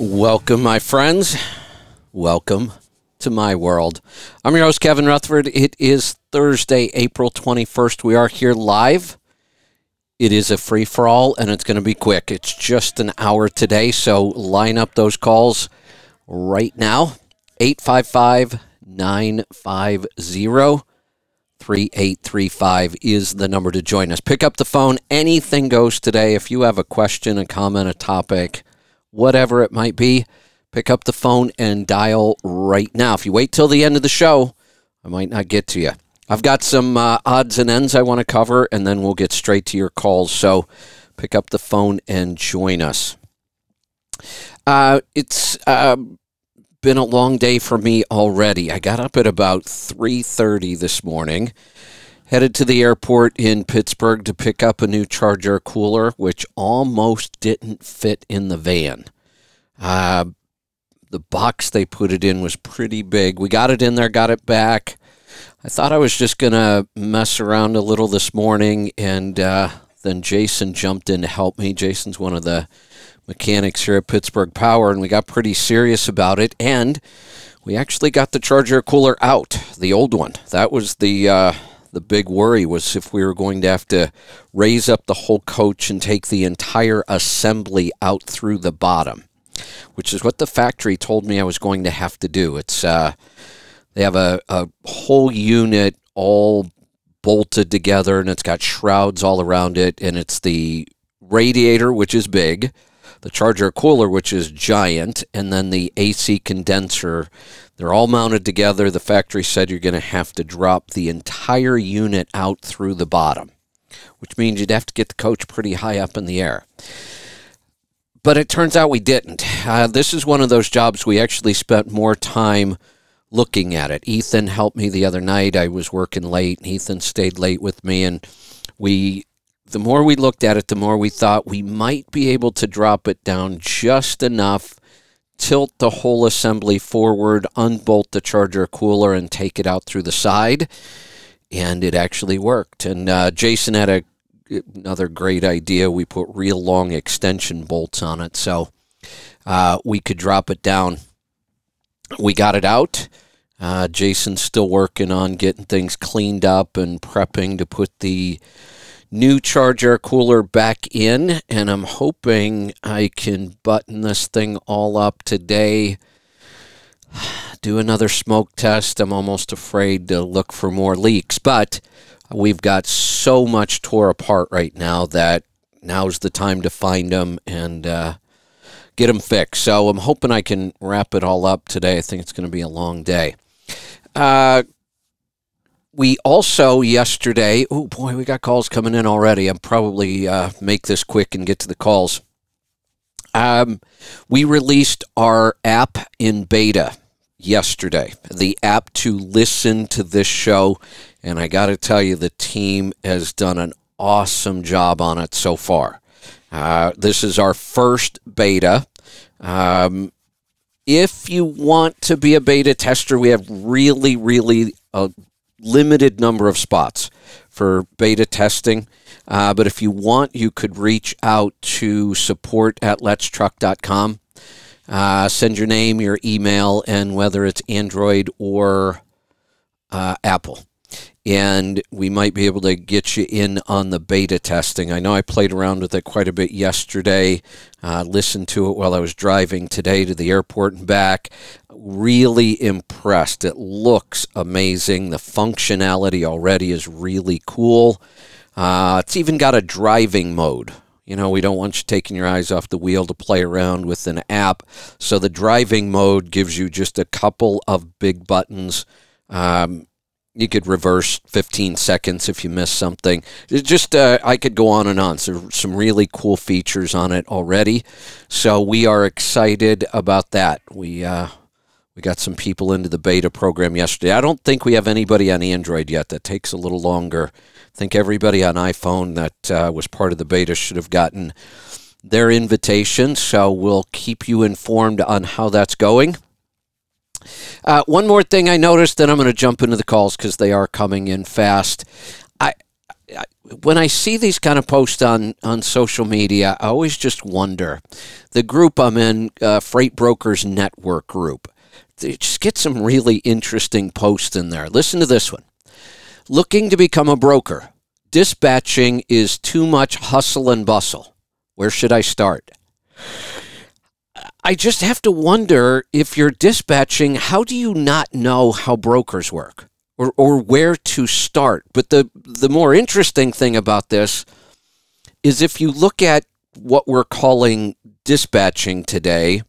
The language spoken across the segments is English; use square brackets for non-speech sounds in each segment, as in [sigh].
Welcome, my friends. Welcome to my world. I'm your host, Kevin Rutherford. It is Thursday, April 21st. We are here live. It is a free for all, and it's going to be quick. It's just an hour today, so line up those calls right now. 855 950 3835 is the number to join us. Pick up the phone. Anything goes today. If you have a question, a comment, a topic, whatever it might be, pick up the phone and dial right now. If you wait till the end of the show, I might not get to you. I've got some uh, odds and ends I want to cover, and then we'll get straight to your calls. So pick up the phone and join us. Uh, it's uh, been a long day for me already. I got up at about 3:30 this morning, headed to the airport in Pittsburgh to pick up a new charger cooler, which almost didn't fit in the van. Uh, the box they put it in was pretty big. We got it in there, got it back. I thought I was just gonna mess around a little this morning, and uh, then Jason jumped in to help me. Jason's one of the mechanics here at Pittsburgh Power, and we got pretty serious about it. And we actually got the charger cooler out, the old one. That was the uh, the big worry was if we were going to have to raise up the whole coach and take the entire assembly out through the bottom, which is what the factory told me I was going to have to do. It's uh, they have a, a whole unit all bolted together, and it's got shrouds all around it, and it's the radiator, which is big the charger cooler, which is giant, and then the AC condenser. They're all mounted together. The factory said you're going to have to drop the entire unit out through the bottom, which means you'd have to get the coach pretty high up in the air. But it turns out we didn't. Uh, this is one of those jobs we actually spent more time looking at it. Ethan helped me the other night. I was working late. Ethan stayed late with me, and we the more we looked at it, the more we thought we might be able to drop it down just enough, tilt the whole assembly forward, unbolt the charger cooler, and take it out through the side. And it actually worked. And uh, Jason had a, another great idea. We put real long extension bolts on it so uh, we could drop it down. We got it out. Uh, Jason's still working on getting things cleaned up and prepping to put the new charger cooler back in, and I'm hoping I can button this thing all up today. [sighs] Do another smoke test. I'm almost afraid to look for more leaks, but we've got so much tore apart right now that now's the time to find them and uh, get them fixed. So I'm hoping I can wrap it all up today. I think it's going to be a long day. Uh, we also yesterday, oh boy, we got calls coming in already. I'm probably uh, make this quick and get to the calls. Um, we released our app in beta yesterday, the app to listen to this show. And I got to tell you, the team has done an awesome job on it so far. Uh, this is our first beta. Um, if you want to be a beta tester, we have really, really a limited number of spots for beta testing. Uh, but if you want, you could reach out to support at letstruck.com. Uh, send your name, your email, and whether it's Android or uh, Apple. And we might be able to get you in on the beta testing. I know I played around with it quite a bit yesterday, uh, listened to it while I was driving today to the airport and back really impressed. It looks amazing. The functionality already is really cool. Uh, it's even got a driving mode. You know, we don't want you taking your eyes off the wheel to play around with an app. So the driving mode gives you just a couple of big buttons. Um, you could reverse 15 seconds if you miss something. It's just uh, I could go on and on. So some really cool features on it already. So we are excited about that. We uh, we got some people into the beta program yesterday. I don't think we have anybody on Android yet. That takes a little longer. I think everybody on iPhone that uh, was part of the beta should have gotten their invitation. So we'll keep you informed on how that's going. Uh, one more thing I noticed, then I'm going to jump into the calls because they are coming in fast. I when I see these kind of posts on, on social media, I always just wonder. The group I'm in, uh, Freight Brokers Network Group, they just get some really interesting posts in there. Listen to this one. Looking to become a broker. Dispatching is too much hustle and bustle. Where should I start? I just have to wonder if you're dispatching, how do you not know how brokers work? or, or where to start. But the, the more interesting thing about this is if you look at what we're calling dispatching today,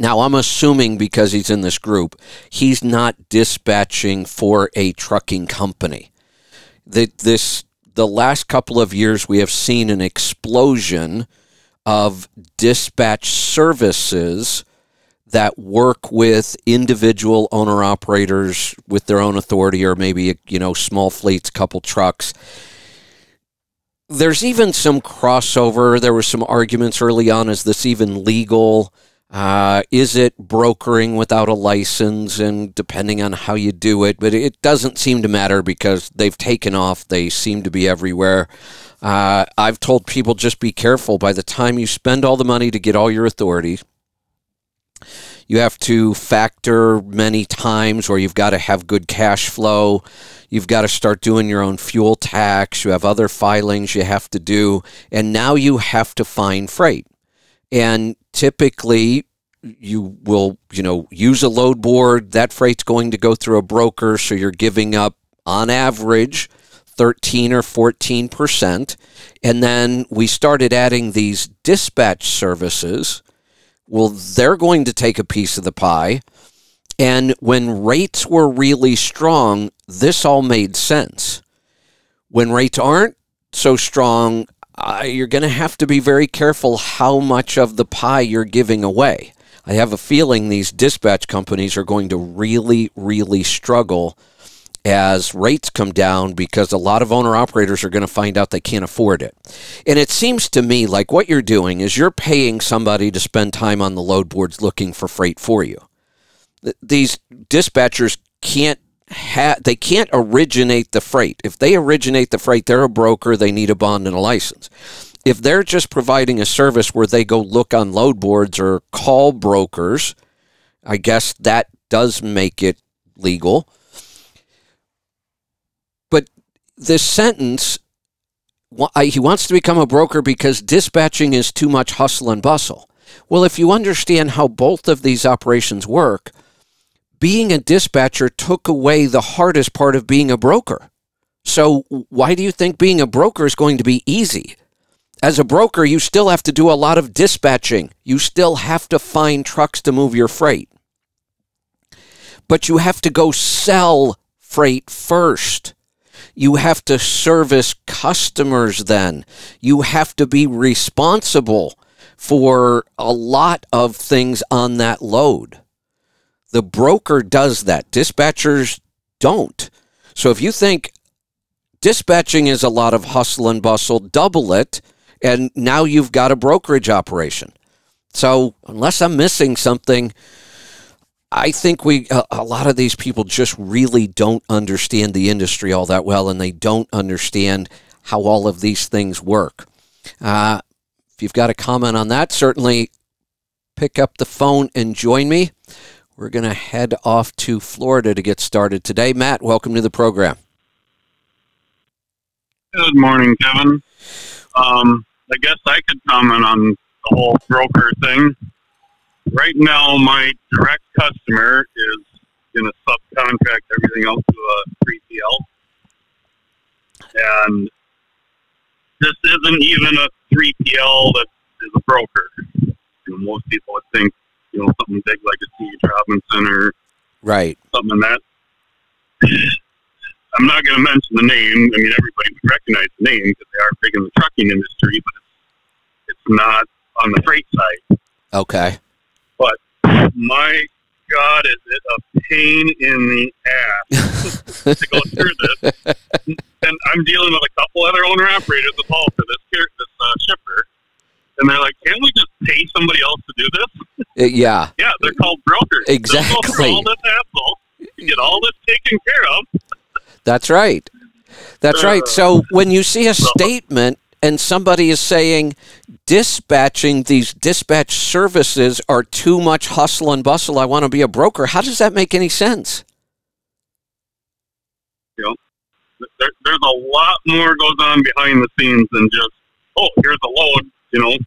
now I'm assuming because he's in this group, he's not dispatching for a trucking company. The, this the last couple of years we have seen an explosion of dispatch services that work with individual owner operators with their own authority or maybe you know small fleets couple trucks. There's even some crossover. There were some arguments early on is this even legal? Uh, is it brokering without a license? And depending on how you do it but it doesn't seem to matter because they've taken off. They seem to be everywhere uh, i've told people just be careful by the time you spend all the money to get all your authority you have to factor many times where you've got to have good cash flow. You've got to start doing your own fuel tax. You have other filings you have to do. And now you have to find freight. And typically, you will, you know, use a load board. That freight's going to go through a broker. So you're giving up, on average, 13 or 14 percent. And then we started adding these dispatch services well, they're going to take a piece of the pie. And when rates were really strong, this all made sense. When rates aren't so strong, uh, you're going to have to be very careful how much of the pie you're giving away. I have a feeling these dispatch companies are going to really, really struggle as rates come down because a lot of owner operators are going to find out they can't afford it. And it seems to me like what you're doing is you're paying somebody to spend time on the load boards looking for freight for you. These dispatchers can't ha- they can't originate the freight. If they originate the freight, they're a broker, they need a bond and a license. If they're just providing a service where they go look on load boards or call brokers, I guess that does make it legal this sentence he wants to become a broker because dispatching is too much hustle and bustle. Well, if you understand how both of these operations work, being a dispatcher took away the hardest part of being a broker. So, why do you think being a broker is going to be easy? As a broker, you still have to do a lot of dispatching. You still have to find trucks to move your freight. But you have to go sell freight first. You have to service customers then. You have to be responsible for a lot of things on that load. The broker does that. Dispatchers don't. So if you think dispatching is a lot of hustle and bustle, double it, and now you've got a brokerage operation. So unless I'm missing something, I think we a, a, lot of these people just really don't understand the industry all that well, and they don't understand how all of these things work. Uh, if you've got a comment on that, certainly pick up the phone and join me. We're going to head off to Florida to get started today. Matt, welcome to the program. Good morning, Kevin. Um, I guess I could comment on the whole broker thing right now, my direct customer is going to subcontract everything else to a 3PL. And this isn't even a 3PL that is a broker. You know, most people would think, you know, something big like a C.H. Robinson or right something like that. I'm not going to mention the name. I mean, everybody would recognize the name because they are big in the trucking industry, but it's, it's not on the freight side. Okay. My God, is it a pain in the ass [laughs] to go through this? And I'm dealing with a couple other owner operators that haul for this this uh, shipper, and they're like, "Can't we just pay somebody else to do this?" Uh, yeah, yeah, they're called brokers. Exactly. all this hassle get all this taken care of. That's right. That's right. So when you see a statement and somebody is saying dispatching these dispatch services are too much hustle and bustle, I want to be a broker, how does that make any sense? You know, there, there's a lot more goes on behind the scenes than just, oh, here's a load, you know,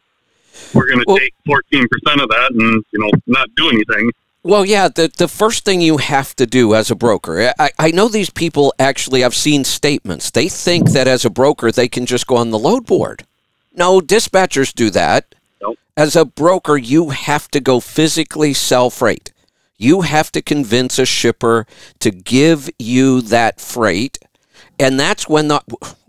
we're going to Well- take 14% of that and, you know, not do anything. Well, yeah, the, the first thing you have to do as a broker, I, I know these people actually, I've seen statements. They think that as a broker, they can just go on the load board. No, dispatchers do that. Nope. As a broker, you have to go physically sell freight. You have to convince a shipper to give you that freight. And that's when the,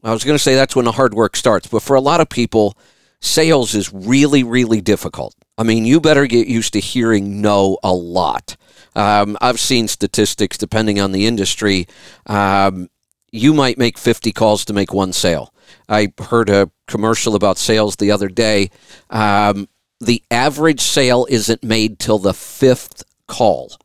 I was going to say that's when the hard work starts. But for a lot of people, sales is really, really difficult. I mean, you better get used to hearing no a lot. Um, I've seen statistics, depending on the industry, um, you might make 50 calls to make one sale. I heard a commercial about sales the other day. Um, the average sale isn't made till the fifth call.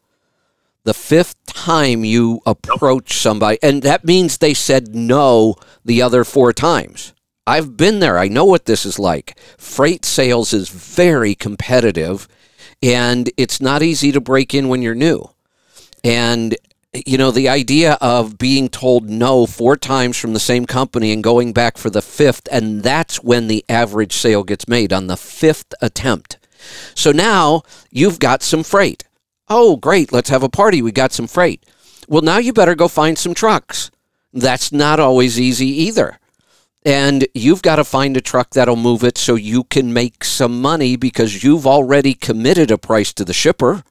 The fifth time you approach somebody, and that means they said no the other four times. I've been there. I know what this is like. Freight sales is very competitive, and it's not easy to break in when you're new. And you know, the idea of being told no four times from the same company and going back for the fifth, and that's when the average sale gets made on the fifth attempt. So now you've got some freight. Oh, great. Let's have a party. We got some freight. Well, now you better go find some trucks. That's not always easy either. And you've got to find a truck that'll move it so you can make some money because you've already committed a price to the shipper.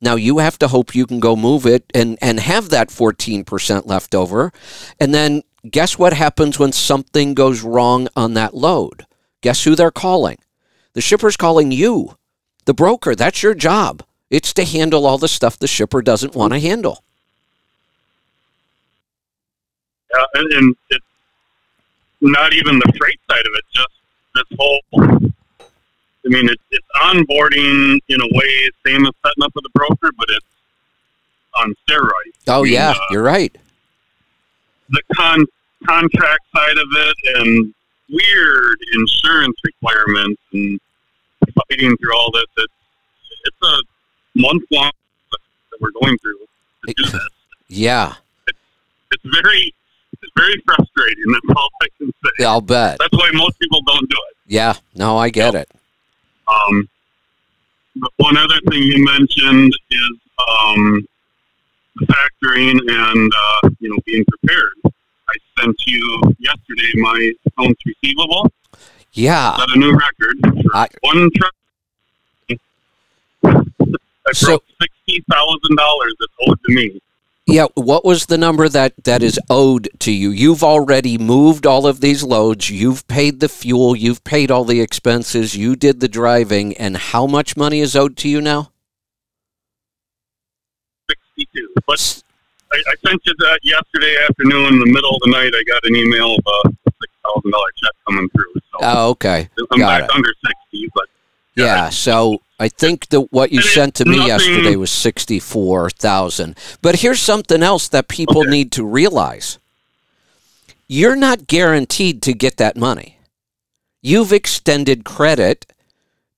Now you have to hope you can go move it and, and have that 14% left over. And then guess what happens when something goes wrong on that load? Guess who they're calling? The shipper's calling you, the broker. That's your job. It's to handle all the stuff the shipper doesn't want to handle. Yeah, and, and not even the freight side of it, just this whole. I mean, it, it's onboarding in a way, same as setting up with a broker, but it's on steroids. Oh, I mean, yeah, uh, you're right. the con- contract side of it and weird insurance requirements and fighting through all this. It's, it's a month long that we're going through to do this. Yeah, It's very, it's very frustrating. That's all I can say. I'll bet. That's why most people don't do it. Yeah, no, I get it. Um, but one other thing you mentioned is um, factoring and uh, you know being prepared. I sent you yesterday my accounts receivable. Yeah. Set a new record I- one truck. I So- broke sixty thousand dollars that's owed to me. Yeah, what was the number that that is owed to you? You've already moved all of these loads, you've paid the fuel, you've paid all the expenses, you did the driving, and how much money is owed to you now? Sixty-two. But I, I sent you that yesterday afternoon in the middle of the night. I got an email of a six thousand dollar check coming through. So Oh, okay. I'm got back it. under sixty, but Yeah, so I think that what you sent to me nothing- yesterday was 64,000. But here's something else that people Okay. need to realize. You're not guaranteed to get that money. You've extended credit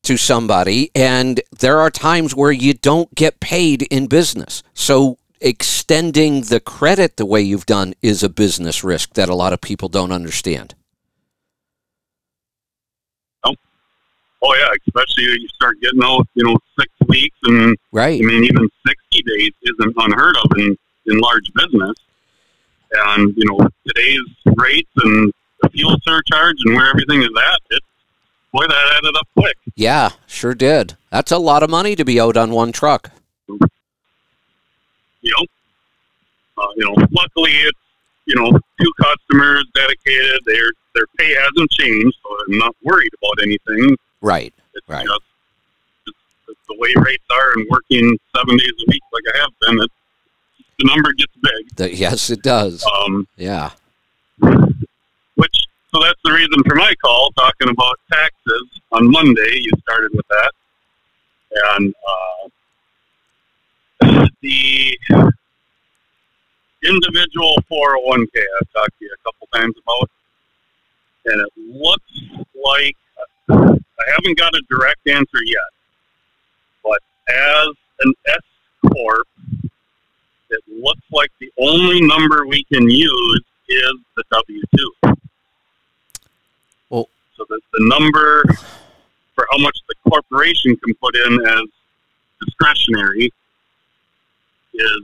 to somebody and there are times where you don't get paid in business. So extending the credit the way you've done is a business risk that a lot of people don't understand. Oh yeah, especially you start getting out, you know, six weeks, and Right. I mean even sixty days isn't unheard of in in large business. And you know today's rates and the fuel surcharge and where everything is at, it boy that added up quick. Yeah, sure did. That's a lot of money to be owed on one truck. Know, uh, you know. Luckily, it's you know two customers dedicated. Their their pay hasn't changed, so I'm not worried about anything. Right. It's Right. just it's, it's the way rates are and working seven days a week like I have been. It, the number gets big. The, yes, it does. Um, Yeah. which so that's the reason for my call talking about taxes on Monday. You started with that, and uh, the individual 401k I've talked to you a couple times about, and it looks like I haven't got a direct answer yet, but as an S corp, it looks like the only number we can use is the W two. Well- so the, the number for how much the corporation can put in as discretionary is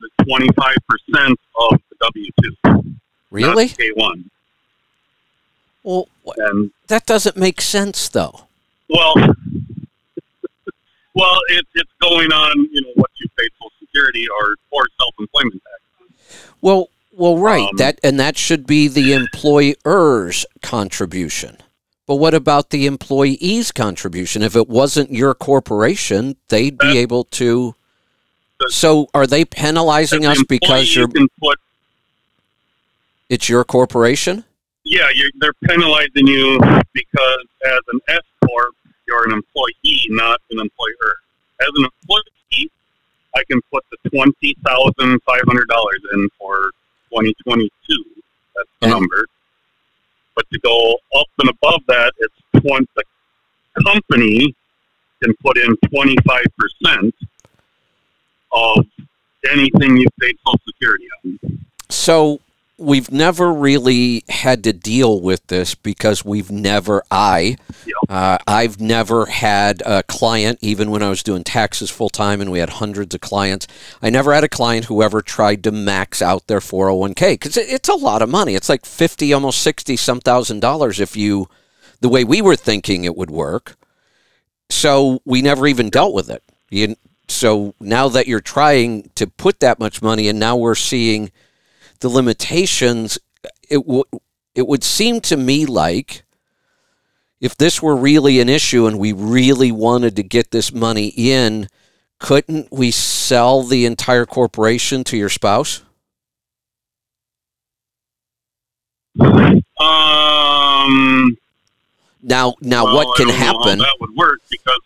the twenty five percent of the W two. Really? K one. Well, that doesn't make sense, though. well, [laughs] well, it's it's going on. You know what you pay Social Security or or self employment tax. Well, well, right. Um, that and that should be the employer's contribution. But what about the employee's contribution? If it wasn't your corporation, they'd be able to. The- So, are they penalizing us because you're put it's your corporation? Yeah, you're, they're penalizing you because as an S corp, you're an employee, not an employer. As an employee, I can put the twenty thousand five hundred dollars in for twenty twenty two. That's the And- number. But to go up and above that, it's twenty. The company can put in twenty five percent of anything you paid Social Security on. So we've never really had to deal with this because we've never i uh, i've never had a client even when I was doing taxes full time and we had hundreds of clients. I never had a client who ever tried to max out their 401k because it's a lot of money. It's like 50 almost 60 some thousand dollars if you the way we were thinking it would work. So we never even dealt with it. You, so now that you're trying to put that much money and now we're seeing the limitations it would it would seem to me like if this were really an issue and we really wanted to get this money in couldn't we sell the entire corporation to your spouse Um. now now well, what can don't know how happen that would work because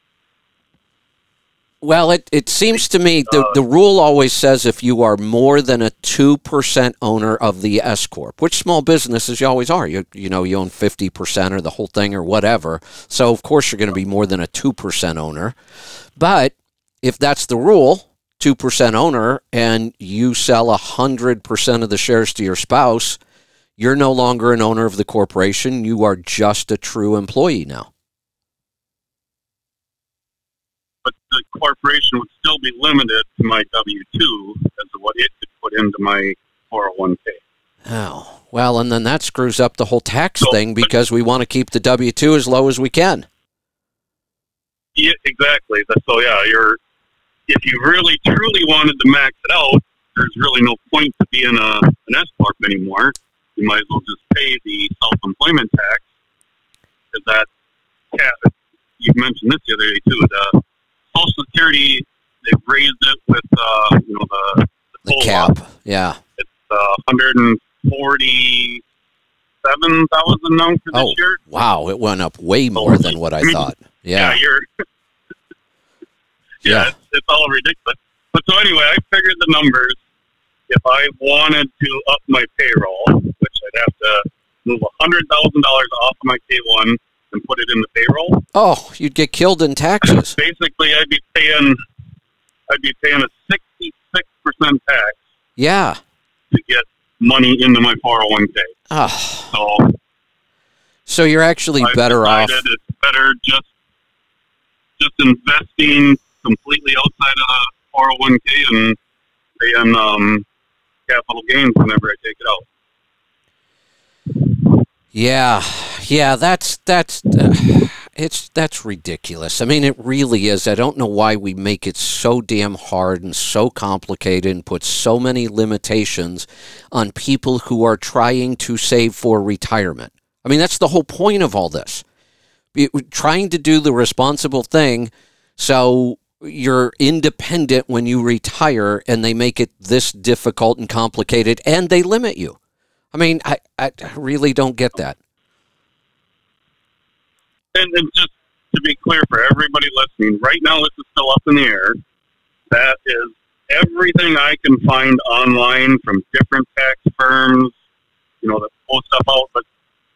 Well, it, it seems to me the, the rule always says if you are more than a 2% owner of the S Corp, which small businesses you always are. You, you know, you own 50% or the whole thing or whatever. So, of course, you're going to be more than a 2% owner. But if that's the rule, 2% owner, and you sell 100% of the shares to your spouse, you're no longer an owner of the corporation. You are just a true employee now. but the corporation would still be limited to my W two as to what it could put into my four hundred one k. Oh, well, and then that screws up the whole tax So- thing because we want to keep the W 2 as low as we can. Yeah, exactly. So yeah, you're if you really truly wanted to max it out, there's really no point to being a an S corp anymore. You might as well just pay the self employment tax because that cap. You mentioned this the other day too. The Social Security they've raised it with uh, you know the The COLA. cap. Yeah. It's uh, 147,000 now for this Oh, year. wow. It went up way more than what I I mean, thought. [laughs] Yeah, Yeah. you're. [laughs] yeah, Yeah. It's, it's all ridiculous. But so anyway, I figured the numbers. If I wanted to up my payroll, which I'd have to move hundred thousand dollars off of my K one and put it in the payroll, Oh, you'd get killed in taxes. [laughs] basically I'd be paying, I'd be paying a sixty-six percent tax Yeah. to get money into my four hundred one k. Ah, So so you're actually I've better off. It's better just just investing completely outside of the 401k and paying um, capital gains whenever I take it out. Yeah, yeah, that's that's uh, it's that's ridiculous. I mean, it really is. I don't know why we make it so damn hard and so complicated and put so many limitations on people who are trying to save for retirement. I mean, that's the whole point of all this. Be- trying to do the responsible thing so you're independent when you retire and they make it this difficult and complicated and they limit you. I mean, I, I really don't get that. And, and just to be clear for everybody listening, right now this is still up in the air. That is everything I can find online from different tax firms, you know, that pull stuff out, but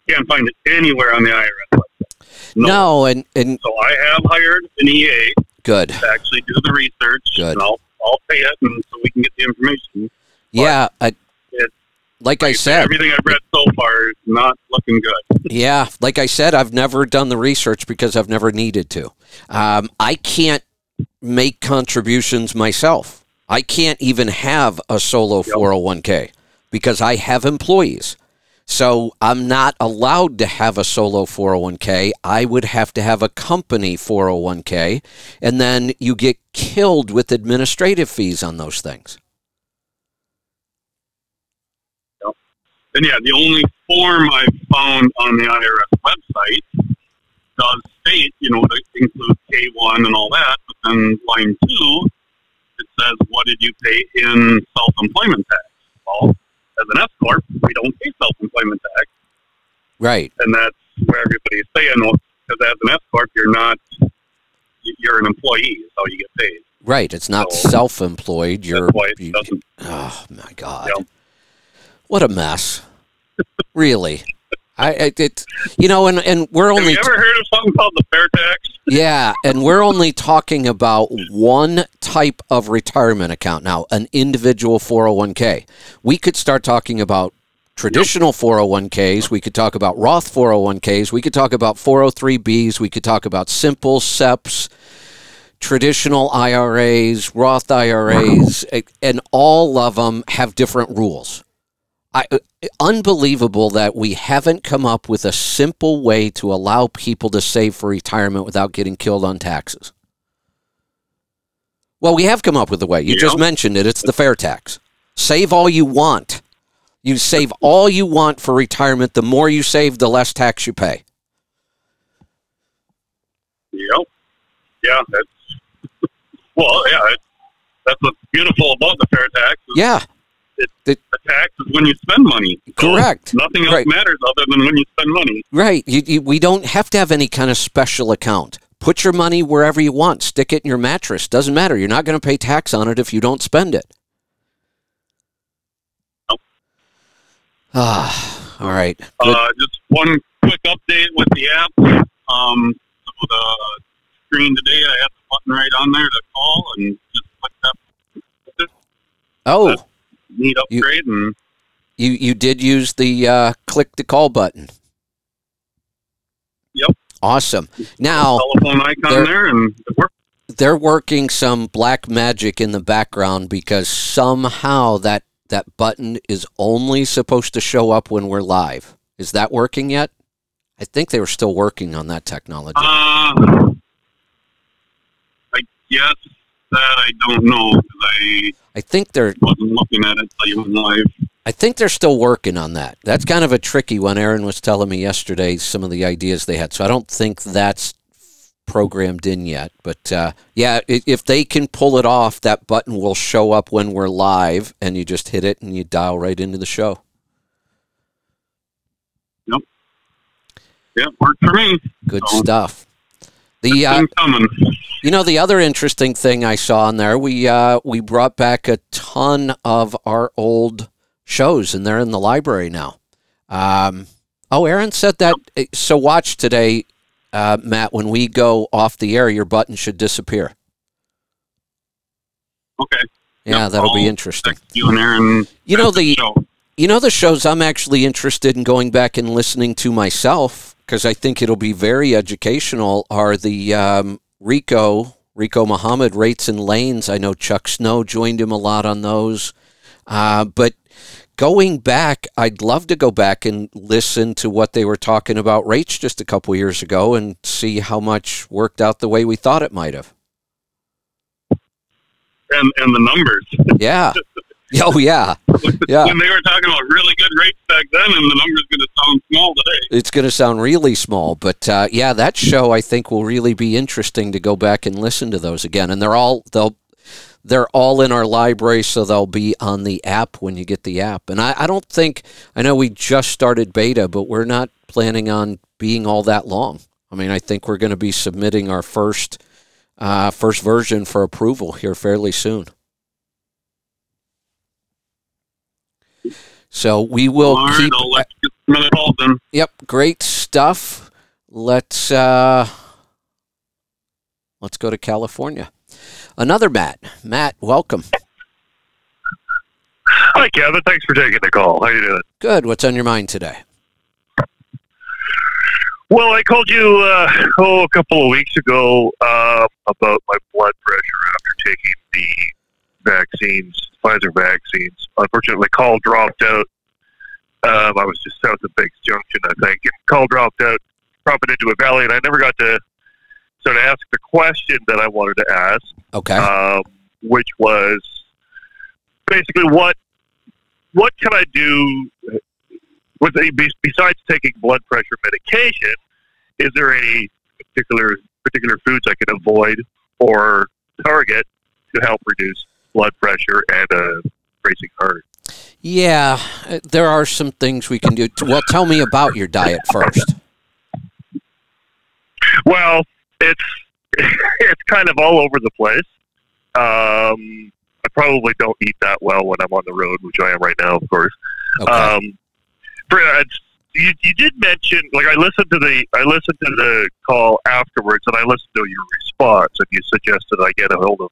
can't find it anywhere on the IRS website. No, and and So I have hired an EA good. to actually do the research, Good. and I'll, I'll pay it, and so we can get the information. Yeah, I, it- like I said, Everything I've read so far is not looking good. Yeah, like I said, I've never done the research because I've never needed to. Um, I can't make contributions myself. I can't even have a solo 401k because I have employees. So I'm not allowed to have a solo 401k. I would have to have a company 401k, and then you get killed with administrative fees on those things. And yeah, the only form I've found on the IRS website does state, you know, to include K1 and all that, but then line two, it says, what did you pay in self-employment tax? Well, as an S corp, we don't pay self-employment tax, Right. and that's where everybody's saying, well, because as an S corp, you're not, you're an employee, is how you get paid. Right. It's not So, self-employed. You're That's why it you- doesn't. Oh my God! Yep. What a mess! really, I, I it, you know, and and we're Have only you ever heard of something called the fair tax? yeah, and we're only talking about one type of retirement account now, an individual four hundred one k. We could start talking about traditional 401ks. We could talk about Roth 401ks. We could talk about 403bs. We could talk about simple SEPs, traditional IRAs, Roth IRAs, and all of them have different rules. I, uh, unbelievable that we haven't come up with a simple way to allow people to save for retirement without getting killed on taxes. Well, we have come up with a way. You just mentioned it. It's the fair tax. Save all you want. You save [laughs] all you want for retirement. The more you save, the less tax you pay. Yep. Yeah, that's [laughs] well, yeah, that's what's beautiful about the fair tax. Is Yeah, The tax is when you spend money. So Correct. Nothing else Right. matters other than when you spend money. right. You, you, we don't have to have any kind of special account. Put your money wherever you want. Stick it in your mattress. Doesn't matter. You're not going to pay tax on it if you don't spend it. Nope. Ah, all right. Uh, just one quick update with the app. Um, so the screen today, I have the button right on there to call and just click that oh, neat You- and you you did use the uh, click to call button. Yep. Awesome. Now telephone icon there- there, and it works. they're working some black magic in the background because somehow that that button is only supposed to show up when we're live. Is that working yet? I think they were still working on that technology. Uh, I guess that I don't know because I I think they're wasn't looking at it till you went live. I think they're still working on that. That's kind of a tricky one. Aaron was telling me yesterday some of the ideas they had. So I don't think that's programmed in yet. But uh, yeah, if they can pull it off, that button will show up when we're live, and you just hit it and you dial right into the show. Yep. Yeah, worked for me. Good So- stuff. The uh, coming. You know the other interesting thing I saw in there, we uh, we brought back a ton of our old shows, and they're in the library now. Um, oh, Aaron said that. So watch today, uh, Matt. When we go off the air, your button should disappear. Okay. Yeah, Yep, that'll be I'll interesting. You and Aaron. You know the show. you know the shows I'm actually interested in going back and listening to myself because I think it'll be very educational. Are the um, Rico Rico Muhammad rates and lanes? I know Chuck Snow joined him a lot on those, uh, but going back, I'd love to go back and listen to what they were talking about rates just a couple years ago and see how much worked out the way we thought it might have. and and the numbers. Yeah. [laughs] Oh yeah. Yeah. When they were talking about really good rates back then, and the numbers going to sound small today. it's going to sound really small, but uh, yeah, that show I think will really be interesting to go back and listen to those again. And they're all they'll they're all in our library, so they'll be on the app when you get the app. And I, I don't think I know we just started beta, but we're not planning on being all that long. I mean, I think we're going to be submitting our first uh, first version for approval here fairly soon. So we will right, keep. I'll let you get some other calls then. Yep, great stuff. Let's uh, let's go to California. Another Matt. Matt, welcome. Hi, Kevin. Thanks for taking the call. How you doing? Good. What's on your mind today? Well, I called you uh, oh a couple of weeks ago uh, about my blood pressure after taking the vaccines, Pfizer vaccines. Unfortunately, call dropped out. Um, I was just south of Banks Junction, I think, and call dropped out, dropping into a valley, and I never got to sort of ask the question that I wanted to ask. Okay. um, which was basically what what can I do with besides taking blood pressure medication? Is there any particular particular foods I can avoid or target to help reduce blood pressure and a racing heart? Yeah, uh, there are some things we can do. Well, tell me about your diet first. Well, it's [laughs] it's kind of all over the place. Um, I probably don't eat that well when I'm on the road, which I am right now, of course. Okay. Um, for, uh, you, you did mention, like I listened to the I listened to the call afterwards, and I listened to your response, and you suggested I get a hold of.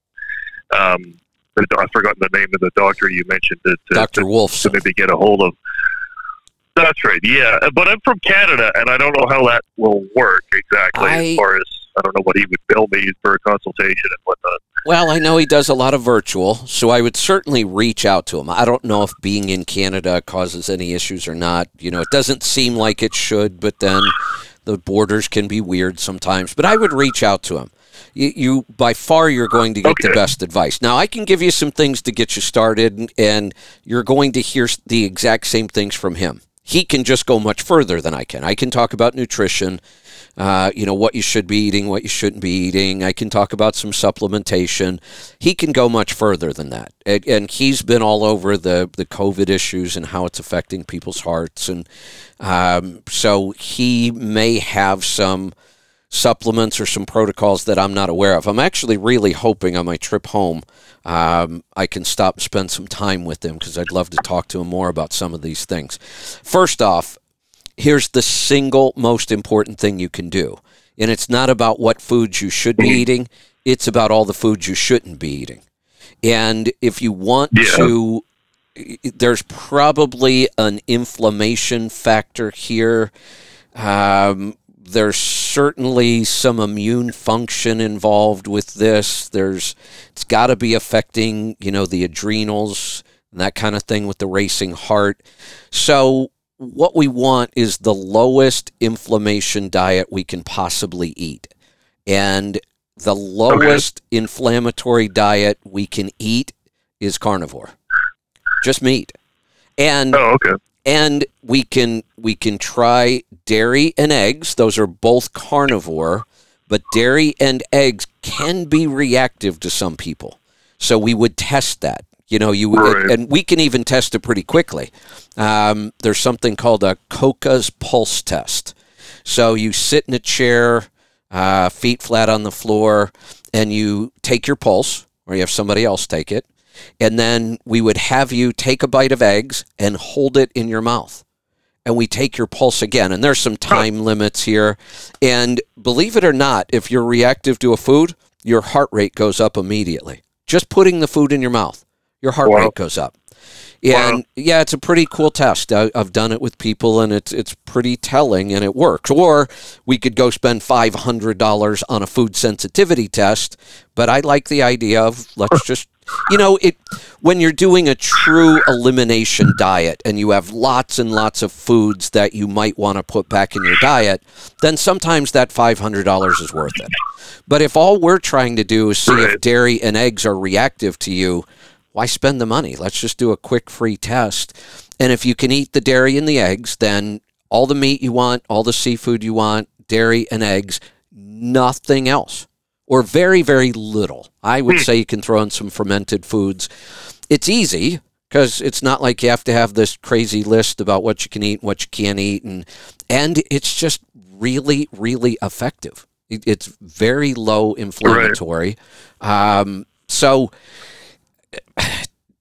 Um, the, I've forgotten the name of the doctor you mentioned to, to, Dr. Wolf. To maybe get a hold of. That's right, yeah. Uh, but I'm from Canada, and I don't know how that will work exactly. I- as far as I don't know what he would bill me for a consultation and whatnot. Well, I know he does a lot of virtual, so I would certainly reach out to him. I don't know if being in Canada causes any issues or not. You know, it doesn't seem like it should, but then the borders can be weird sometimes. But I would reach out to him. You, you by far, you're going to get the best advice. Now, I can give you some things to get you started, and- and you're going to hear the exact same things from him. He can just go much further than I can. I can talk about nutrition uh, you know, what you should be eating, what you shouldn't be eating. I can talk about some supplementation. He can go much further than that. And, and he's been all over the, the COVID issues and how it's affecting people's hearts. And um, so he may have some supplements or some protocols that I'm not aware of. I'm actually really hoping on my trip home um, I can stop and spend some time with him because I'd love to talk to him more about some of these things. First off, here's the single most important thing you can do. And it's not about what foods you should be eating, it's about all the foods you shouldn't be eating. And if you want Yeah. to, there's probably an inflammation factor here. Um, there's certainly some immune function involved with this. There's, it's got to be affecting, you know, the adrenals and that kind of thing with the racing heart. So, what we want is the lowest inflammation diet we can possibly eat. And the lowest inflammatory diet we can eat is carnivore. Just meat. And Oh, okay. And we can we can try dairy and eggs. Those are both carnivore but dairy and eggs can be reactive to some people. So we would test that. You know you Right. and we can even test it pretty quickly. Um, there's something called a Coca's pulse test. So you sit in a chair uh, feet flat on the floor and you take your pulse or you have somebody else take it and then we would have you take a bite of eggs and hold it in your mouth. And we take your pulse again. And there's some time limits here. And believe it or not, if you're reactive to a food, your heart rate goes up immediately. Just putting the food in your mouth, your heart Wow. rate goes up. And yeah, it's a pretty cool test. I, I've done it with people, and it's it's pretty telling, and it works. Or we could go spend five hundred dollars on a food sensitivity test, but I like the idea of let's just you know it when you're doing a true elimination diet and you have lots and lots of foods that you might want to put back in your diet, then sometimes that five hundred dollars is worth it. But if all we're trying to do is see if dairy and eggs are reactive to you, why spend the money? Let's just do a quick free test. And if you can eat the dairy and the eggs, then all the meat you want, all the seafood you want, dairy and eggs, nothing else. Or very, very little. I would say you can throw in some fermented foods. It's easy because it's not like you have to have this crazy list about what you can eat and what you can't eat. And, and it's just really, really effective. It, it's very low inflammatory. Um, so [sighs]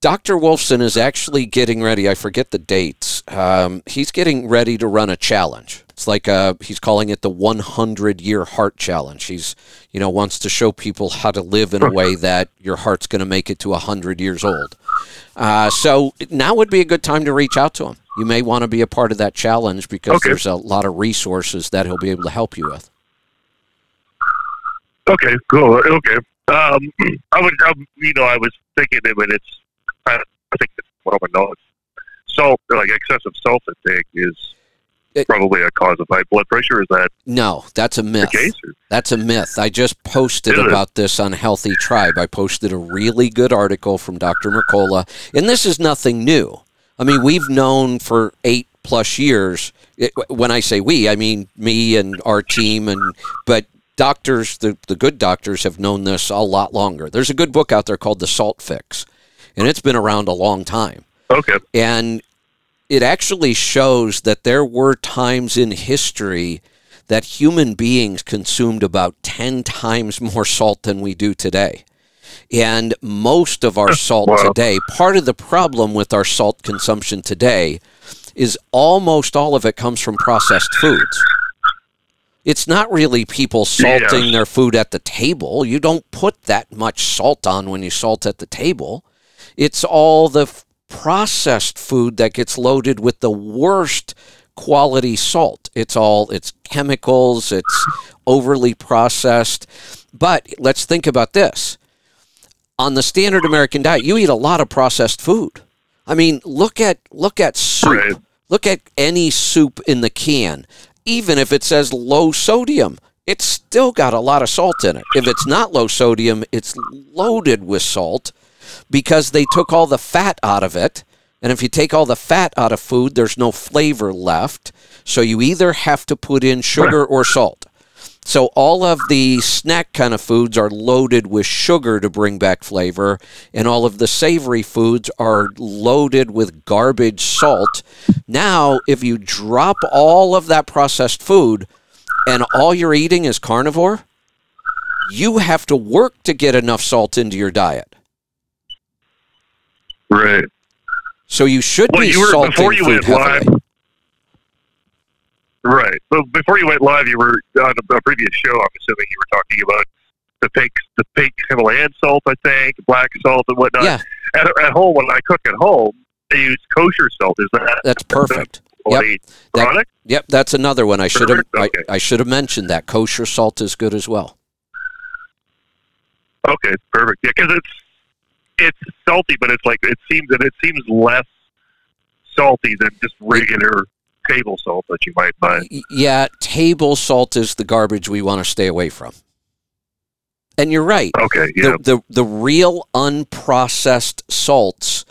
Dr. Wolfson is actually getting ready. I forget the dates. Um, he's getting ready to run a challenge. It's like a, he's calling it the 100 year heart challenge. He's, you know, wants to show people how to live in a way [laughs] that your heart's going to make it to 100 years old. Uh, so now would be a good time to reach out to him. You may want to be a part of that challenge because Okay. there's a lot of resources that he'll be able to help you with. Okay, cool. Okay. Um, [clears throat] I would, um, you know, I was thinking that when it's, I, I think it's one of my notes. Like excessive salt intake, is It- probably a cause of high blood pressure. Is that No, that's a myth. That's a myth. I just posted Is it? about this on Healthy Tribe. I posted a really good article from Dr. Mercola, and this is nothing new. I mean, we've known for eight plus years. It, when I say we, I mean me and our team, and but doctors, the the good doctors, have known this a lot longer. There's a good book out there called The Salt Fix, and it's been around a long time. Okay. And it actually shows that there were times in history that human beings consumed about 10 times more salt than we do today. And most of our salt Wow. today, part of the problem with our salt consumption today is almost all of it comes from processed foods. It's not really people salting Yes. their food at the table. You don't put that much salt on when you salt at the table. It's all the processed food that gets loaded with the worst quality salt. It's all it's chemicals, it's overly processed. But let's think about this. On the standard American diet, you eat a lot of processed food. I mean, look at look at soup. Right. Look at any soup in the can. Even if it says low sodium, it's still got a lot of salt in it. If it's not low sodium, it's loaded with salt because they took all the fat out of it. And if you take all the fat out of food, there's no flavor left. So you either have to put in sugar or salt. So all of the snack kind of foods are loaded with sugar to bring back flavor, and all of the savory foods are loaded with garbage salt. Now, if you drop all of that processed food and all you're eating is carnivore, you have to work to get enough salt into your diet. Right. So you should Well, be you were salting before you food went live. Right. But before you went live, you were on a, a previous show. I'm assuming you were talking about the pink, the pink Himalayan salt, I think, black salt and whatnot. Yeah, At, at home, when I cook at home, I use kosher salt. Is that that's perfect. quality That- Yep, that's another one. I should have okay. I, I should have mentioned that kosher salt is good as well. Okay, perfect. Yeah, because it's it's salty, but it's like it seems that it seems less salty than just regular table salt that you might buy. Yeah, table salt is the garbage we want to stay away from. And you're right. Okay, yeah, The, the the real unprocessed salts,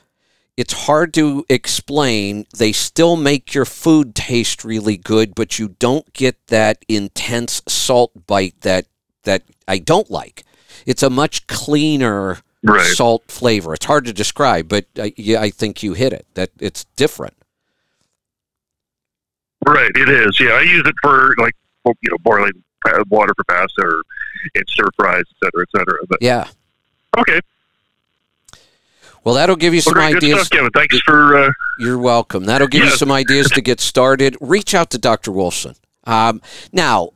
it's hard to explain. They still make your food taste really good, but you don't get that intense salt bite that that I don't like. It's a much cleaner right. salt flavor. It's hard to describe, but I, yeah, I think you hit it. That it's different. Right, it is. Yeah, I use it for like you know boiling uh, water for pasta or in stir fries, et cetera, et cetera. But Yeah. okay, Well, that'll give you some ideas. stuff, Kevin. Thanks for. Uh, You're welcome. That'll give you some ideas to get started. Reach out to Dr. Wolfson. Um, now,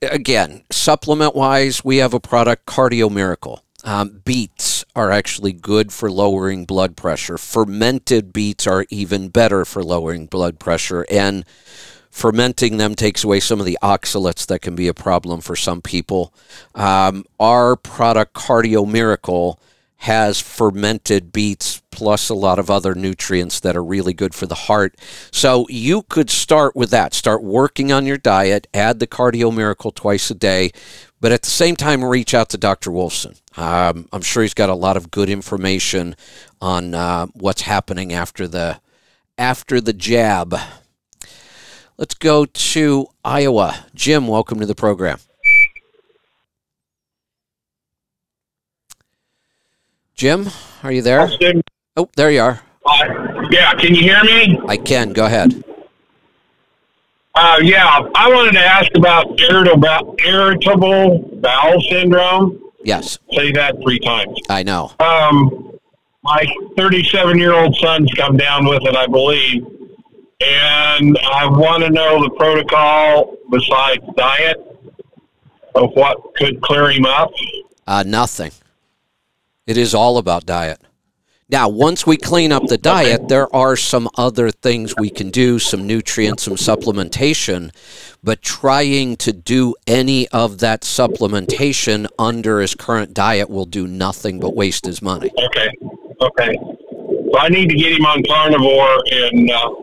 again, supplement wise, we have a product, Cardio Miracle. Um, beets are actually good for lowering blood pressure. Fermented beets are even better for lowering blood pressure. And fermenting them takes away some of the oxalates that can be a problem for some people. Um, our product, Cardio Miracle, has fermented beets plus a lot of other nutrients that are really good for the heart. So you could start with that. Start working on your diet, add the Cardio Miracle twice a day, but at the same time, reach out to Dr. Wolfson. Um, I'm sure he's got a lot of good information on uh, what's happening after the after the jab. Let's go to Iowa. Jim, welcome to the program. Jim, are you there? Austin. Oh, there you are. Uh, yeah, can you hear me? I can. Go ahead. Uh, yeah, I wanted to ask about irritable, irritable bowel syndrome. Yes, Say that three times. I know. Um, my 37 year old son's come down with it, I believe, and I want to know the protocol besides diet of what could clear him up. Uh, nothing. It is all about diet. Now, once we clean up the diet, there are some other things we can do, some nutrients, some supplementation, but trying to do any of that supplementation under his current diet will do nothing but waste his money. Okay. Okay. So I need to get him on carnivore and uh,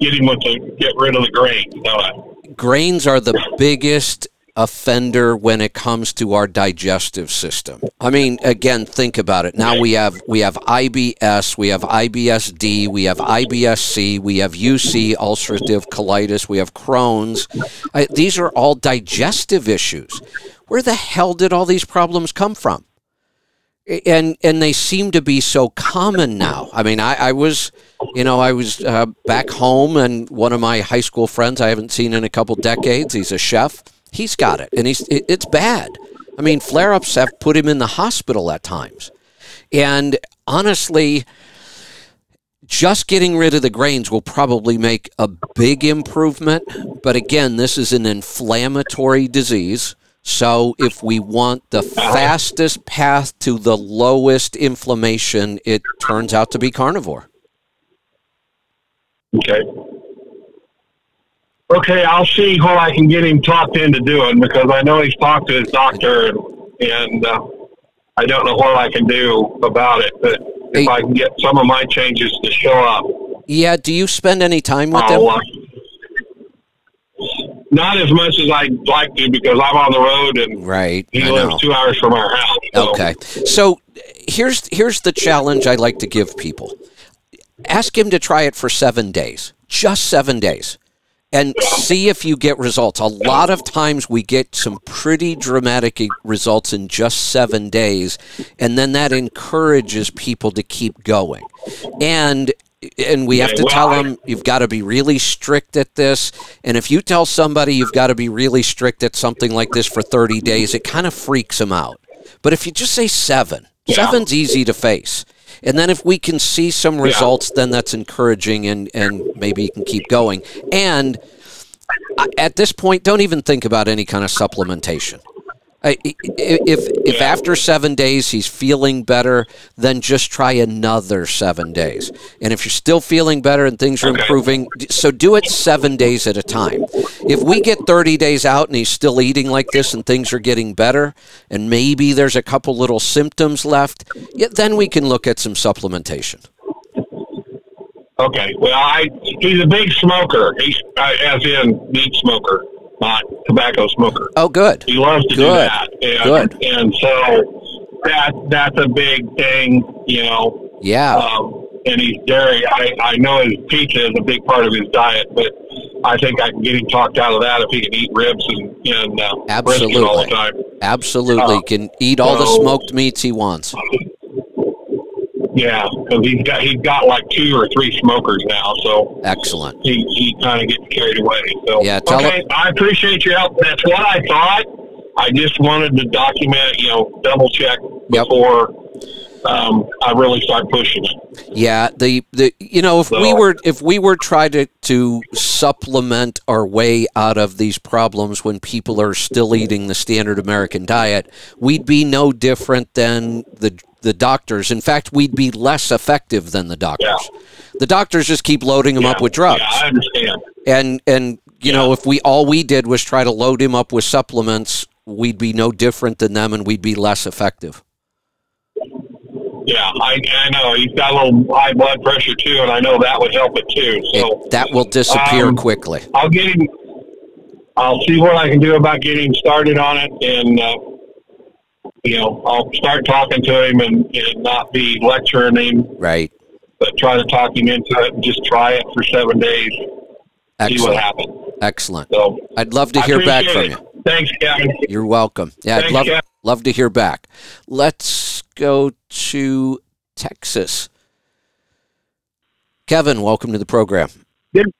get him with the get rid of the grains, don't I? Grains are the biggest offender when it comes to our digestive system. I mean, again, think about it. Now we have we have IBS, we have IBSD, we have IBSC, we have UC, ulcerative colitis, we have Crohn's. I, these are all digestive issues. Where the hell did all these problems come from? and and they seem to be so common now. I mean, I, I was, you know, I was uh, back home, and one of my high school friends I haven't seen in a couple decades. He's a chef he's got it, and he's it's bad. I mean, flare ups have put him in the hospital at times, and honestly. Just getting rid of the grains will probably make a big improvement. But again, this is an inflammatory disease. So, if we want the fastest path to the lowest inflammation, it turns out to be carnivore. Okay. Okay, I'll see what I can get him talked into doing because I know he's talked to his doctor and, and uh, I don't know what I can do about it. But if Hey. I can get some of my changes to show up, Yeah, do you spend any time with I'll, them? uh, not as much as I'd like to because I'm on the road and Right. he I lives know. two hours from our house. So, Okay. So here's here's the challenge I like to give people. Ask him to try it for 7 days. Just 7 days. And see if you get results. A lot of times we get some pretty dramatic results in just 7 days and then that encourages people to keep going. And and we have to tell them you've got to be really strict at this. And if you tell somebody you've got to be really strict at something like this for 30 days, it kind of freaks them out. But if you just say seven, Yeah. seven's easy to face. And then if we can see some results, then that's encouraging and, and maybe you can keep going. And uh, at this point, don't even think about any kind of supplementation. If if after seven days he's feeling better, then just try another seven days. And if you're still feeling better and things are Okay. improving, so do it seven days at a time. If we get 30 days out and he's still eating like this and things are getting better, and maybe there's a couple little symptoms left, yeah, then we can look at some supplementation. Okay. Well, I he's a big smoker. He's uh, as in meat smoker, not tobacco smoker. Oh, good. He loves to do that. And, Good. And so that that's a big thing, you know. Yeah. Um, and he's dairy. I, I know his pizza is a big part of his diet, but I think I can get him talked out of that if he can eat ribs and, and uh, brisket all the Absolutely. time. Absolutely. uh, Can eat all the smoked meats he wants. Yeah, because he's got he's got like two or three smokers now, so Excellent. he, he kind of gets carried away. So Yeah, tell okay, I appreciate your help. That's what I thought. I just wanted to document, you know, double check Yep. before um, I really start pushing it. Yeah, the, the you know if we were if we were trying to to supplement our way out of these problems when people are still eating the standard American diet, we'd be no different than the the doctors. In fact, we'd be less effective than the doctors. The doctors just keep loading them up with drugs. Yeah, I understand. and and you know if we all we did was try to load him up with supplements, we'd be no different than them and we'd be less effective. Yeah, I, I know he's got a little high blood pressure too, and I know that would help it too. So It, that will disappear um, quickly. I'll get him. I'll see what I can do about getting started on it, and uh, you know, I'll start talking to him and, and not be lecturing him, Right. but try to talk him into it and just try it for seven days, see what Excellent. happens. Excellent. So I'd love to hear back from it. you. Thanks, Kevin. You're welcome. Yeah, I'd love Jeff. love to hear back. Let's go to Texas. Kevin, welcome to the program. Good,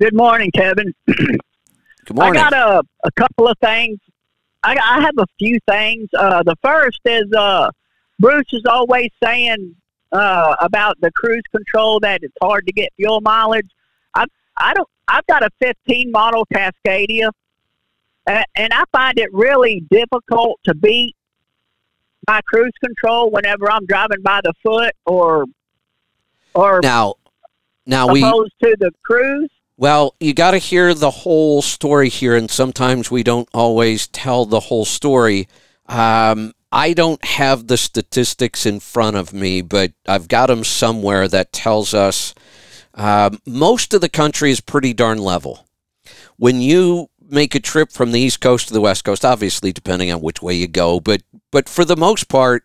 Good morning, Kevin. Good morning. I got a, a couple of things. I, I have a few things. Uh, the first is uh, Bruce is always saying uh, about the cruise control that it's hard to get fuel mileage. I I don't. I've got a 15 model Cascadia, and, and I find it really difficult to beat my cruise control whenever I'm driving by the foot or or Now, now we opposed to the cruise. Well, you got to hear the whole story here, and sometimes we don't always tell the whole story. Um, I don't have the statistics in front of me, but I've got them somewhere that tells us um, most of the country is pretty darn level. When you make a trip from the East Coast to the West Coast, obviously depending on which way you go, but but for the most part,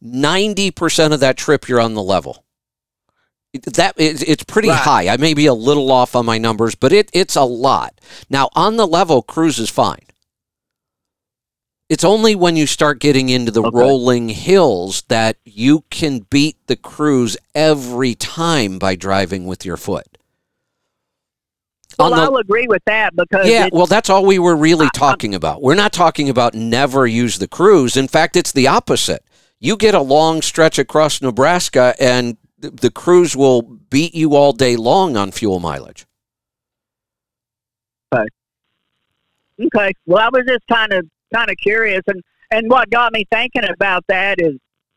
ninety percent of that trip you're on the level that is it's pretty Right. high. I may be a little off on my numbers, but it it's a lot. Now on the level, cruise is fine. It's only when you start getting into the Okay. rolling hills that you can beat the cruise every time by driving with your foot. Well, the- I'll agree with that because yeah, well, that's all we were really talking about. We're not talking about never use the cruise. In fact, it's the opposite. You get a long stretch across Nebraska, and th- the cruise will beat you all day long on fuel mileage. Okay. Okay. Well, I was just kind of kind of curious, and and what got me thinking about that is,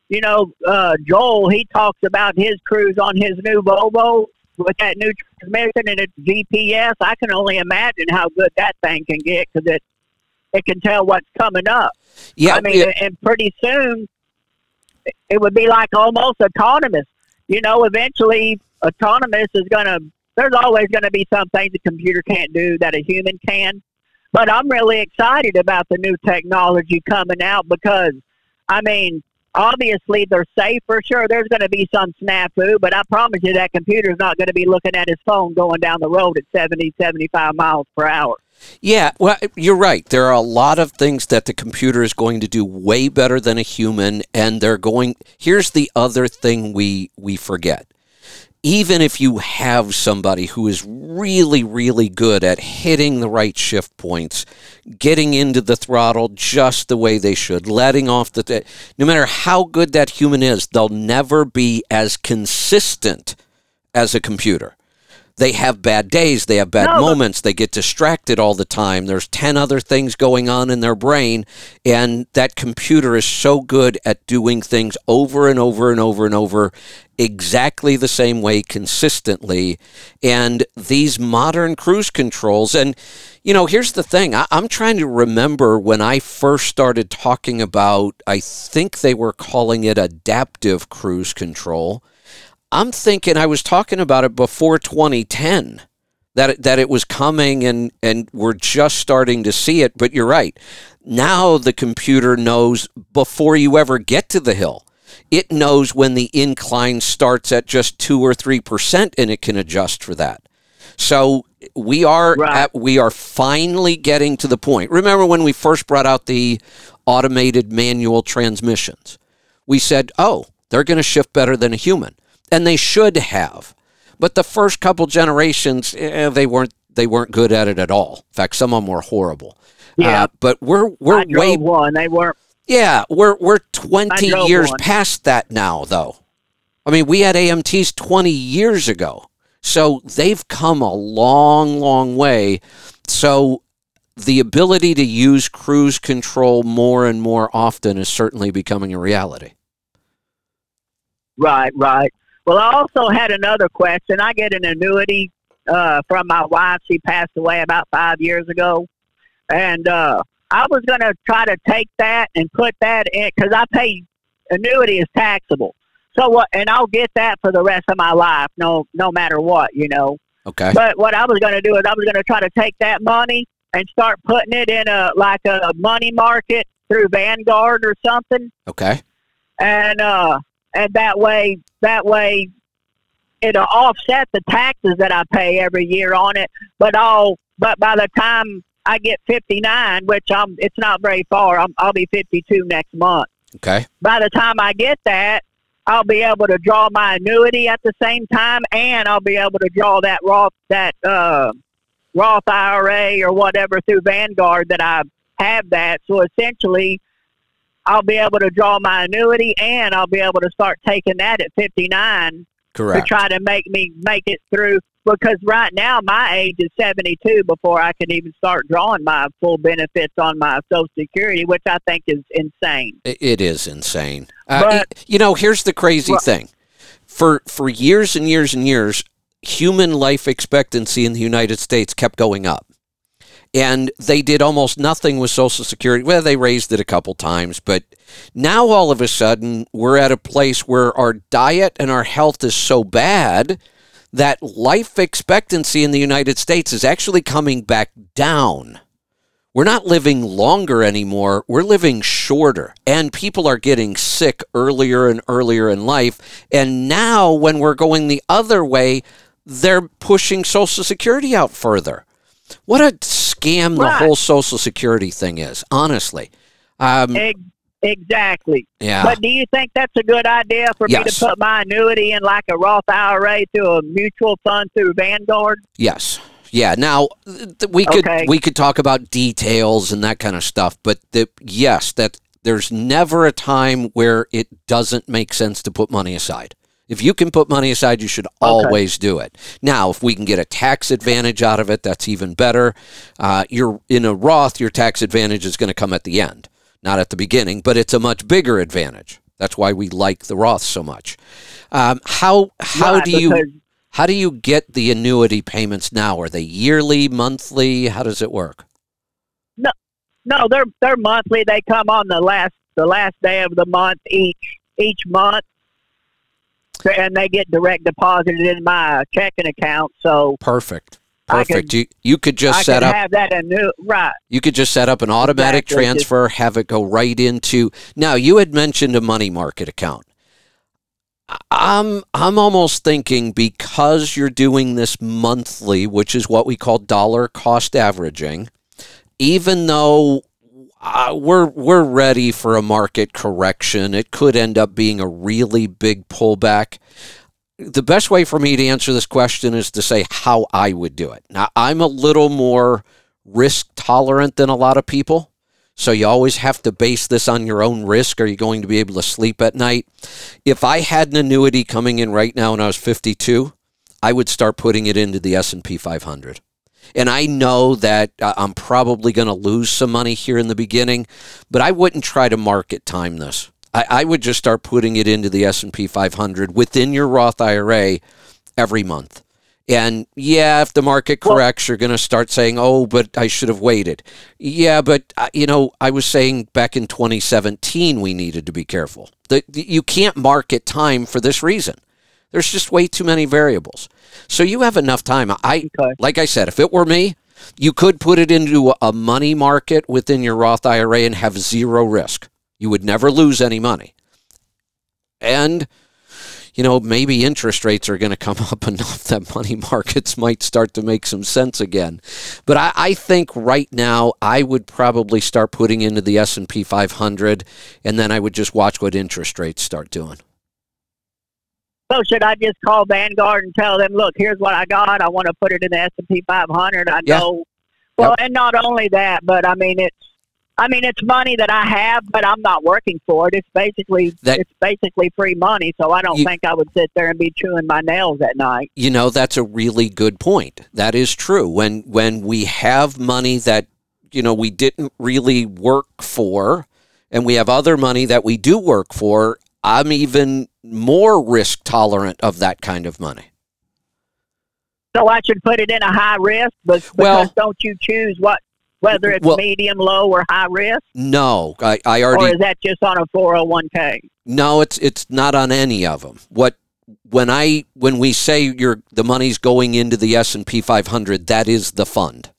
you know, uh, Joel he talks about his cruise on his new Volvo with that new transmission and its GPS. I can only imagine how good that thing can get because it it can tell what's coming up. Yeah, I mean, yeah, and pretty soon it would be like almost autonomous. You know, eventually autonomous is going to. There's always going to be some things a computer can't do that a human can. But I'm really excited about the new technology coming out because, I mean, obviously they're safe for Sure, there's going to be some snafu, but I promise you that computer's not going to be looking at his phone going down the road at 70, 75 miles per hour. yeah. Well, you're right. There are a lot of things that the computer is going to do way better than a human, and they're going. Here's the other thing we we forget. Even if you have somebody who is really, really good at hitting the right shift points, getting into the throttle just the way they should, letting off the, no matter how good that human is, they'll never be as consistent as a computer. They have bad days, they have bad No, moments, they get distracted all the time. There's 10 other things going on in their brain, and that computer is so good at doing things over and over and over and over exactly the same way consistently. And these modern cruise controls, and you know, here's the thing I, I'm trying to remember when I first started talking about, I think they were calling it adaptive cruise control. I'm thinking I was talking about it before 2010 that it, that it was coming and and we're just starting to see it but you're right now the computer knows before you ever get to the hill it knows when the incline starts at just 2 or 3% and it can adjust for that so we are Right. at, we are finally getting to the point remember when we first brought out the automated manual transmissions we said oh they're going to shift better than a human and they should have but the first couple generations, eh, they weren't they weren't good at it at all. In fact, some of them were horrible. Yeah. Uh, but we're we're I way one. They weren't. Yeah we're we're twenty years one. past that now though. I mean, we had AMTs twenty years ago, so they've come a long, long way. So the ability to use cruise control more and more often is certainly becoming a reality. Right, right. Well, I also had another question. I get an annuity uh, from my wife. She passed away about five years ago, and uh, I was going to try to take that and put that in because I pay annuity is taxable. So what? And I'll get that for the rest of my life, no, no matter what, you know. Okay. But what I was going to do is I was going to try to take that money and start putting it in a like a money market through Vanguard or something Okay. and uh and that way that way it'll offset the taxes that I pay every year on it but I'll but by the time I get 59 which I'm it's not very far I'm, I'll be 52 next month Okay. by the time I get that I'll be able to draw my annuity at the same time and I'll be able to draw that Roth that uh Roth IRA or whatever through Vanguard that I have that so essentially I'll be able to draw my annuity, and I'll be able to start taking that at 59 Correct. to try to make me make it through. Because right now my age is 72 before I can even start drawing my full benefits on my Social Security, which I think is insane. It is insane. Uh, But- y- you know, here's the crazy Well- thing. For for years and years and years, human life expectancy in the United States kept going up. And they did almost nothing with Social Security. Well, they raised it a couple times, but now all of a sudden we're at a place where our diet and our health is so bad that life expectancy in the United States is actually coming back down. We're not living longer anymore. We're living shorter. And people are getting sick earlier and earlier in life. And now, when we're going the other way, they're pushing Social Security out further. What a scam the whole Social Security thing is, honestly. Um, Exactly. yeah. But do you think that's a good idea for me to put my annuity in like a Roth IRA through a mutual fund through Vanguard? Yes. Yeah. Now th- we could Okay. we could talk about details and that kind of stuff, but the, yes, that there's never a time where it doesn't make sense to put money aside. If you can put money aside, you should always do it. Now, if we can get a tax advantage out of it, that's even better. Uh, you're in a Roth, your tax advantage is going to come at the end, not at the beginning, but it's a much bigger advantage. That's why we like the Roth so much. Um, how how Right, do you how do you get the annuity payments now? Are they yearly, monthly? How does it work? No, No, they're they're monthly. They come on the last the last day of the month each each month, and they get direct deposited in my checking account. So Perfect. Perfect. could- you you could just I set can up have that anew right. you could just set up an automatic Exactly, transfer, have it go right into Now, you had mentioned a money market account. I'm I'm almost thinking because you're doing this monthly, which is what we call dollar cost averaging, even though uh, we're we're ready for a market correction, it could end up being a really big pullback. The best way for me to answer this question is to say how I would do it. Now, I'm a little more risk tolerant than a lot of people. So you always have to base this on your own risk. Are you going to be able to sleep at night? If I had an annuity coming in right now and I was 52, I would start putting it into the S&P 500. And I know that uh, I'm probably going to lose some money here in the beginning, but I wouldn't try to market time this. I, I would just start putting it into the S&P 500 within your Roth IRA every month. And yeah, if the market corrects, you're going to start saying, "Oh, but I should have waited." Yeah, but uh, you know, I was saying back in 2017 we needed to be careful. You can't market time for this reason. There's just way too many variables. So you have enough time. I Okay. like I said, if it were me, you could put it into a money market within your Roth IRA and have zero risk. You would never lose any money. And you know, maybe interest rates are going to come [laughs] up enough that money [laughs] markets might start to make some sense again. But I, I think right now I would probably start putting into the S and P 500, and then I would just watch what interest rates start doing. So should I just call Vanguard and tell them, look, here's what I got. I want to put it in the S and P 500. I Yeah. know. Well, and not only that, but I mean it's. I mean, it's money that I have, but I'm not working for it. It's basically That- it's basically free money, so I don't You- think I would sit there and be chewing my nails at night. You know, that's a really good point. That is true. When when we have money that you know we didn't really work for, and we have other money that we do work for, I'm even more risk tolerant of that kind of money. So I should put it in a high risk, but because Well- don't you choose what whether it's Well- medium, low, or high risk, No, I, I or already is that just on a 401k? No, it's it's not on any of them. What when I when we say your the money's going into the S and P 500, that is the fund.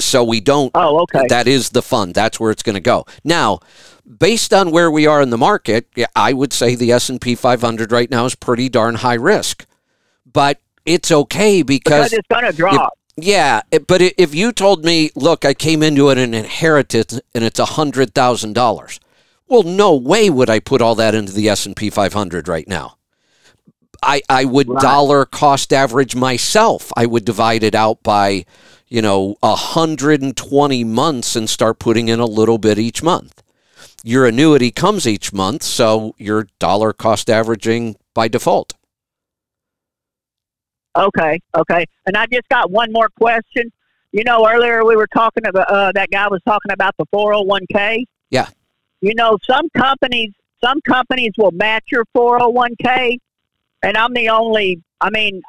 So we don't. Oh, okay. That is the fund. That's where it's going to go. Now, based on where we are in the market, I would say the S and P 500 right now is pretty darn high risk, but it's okay because because it's going to drop. Yeah, but if you told me, look, I came into it an inheritance and it's a hundred thousand dollars, well, no way would I put all that into the S and P 500 right now. I I would Right. dollar cost average myself. I would divide it out by, you know, hundred and twenty months and start putting in a little bit each month. your annuity comes each month, so you're dollar cost averaging by default. Okay, okay. And I just got one more question. You know, earlier we were talking about uh, that guy was talking about the 401k. Yeah. You know, some companies some companies will match your 401k, and I'm the only. I mean,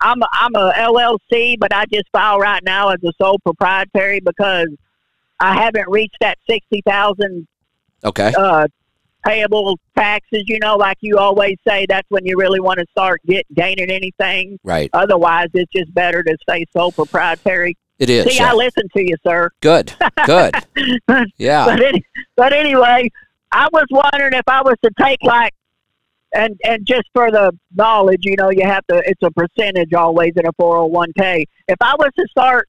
I'm a, I'm a LLC, but I just file right now as a sole proprietary because I haven't reached that sixty thousand Okay. uh, payable taxes. You know, like you always say, that's when you really want to start get gaining anything. Right. Otherwise, it's just better to stay sole proprietary. It is. See, yeah. I listen to you, sir. Good. Good. [laughs] Yeah. But any, but anyway, I was wondering if I was to take like, and and just for the knowledge, you know, you have to. It's a percentage always in a four hundred one k. If I was to start,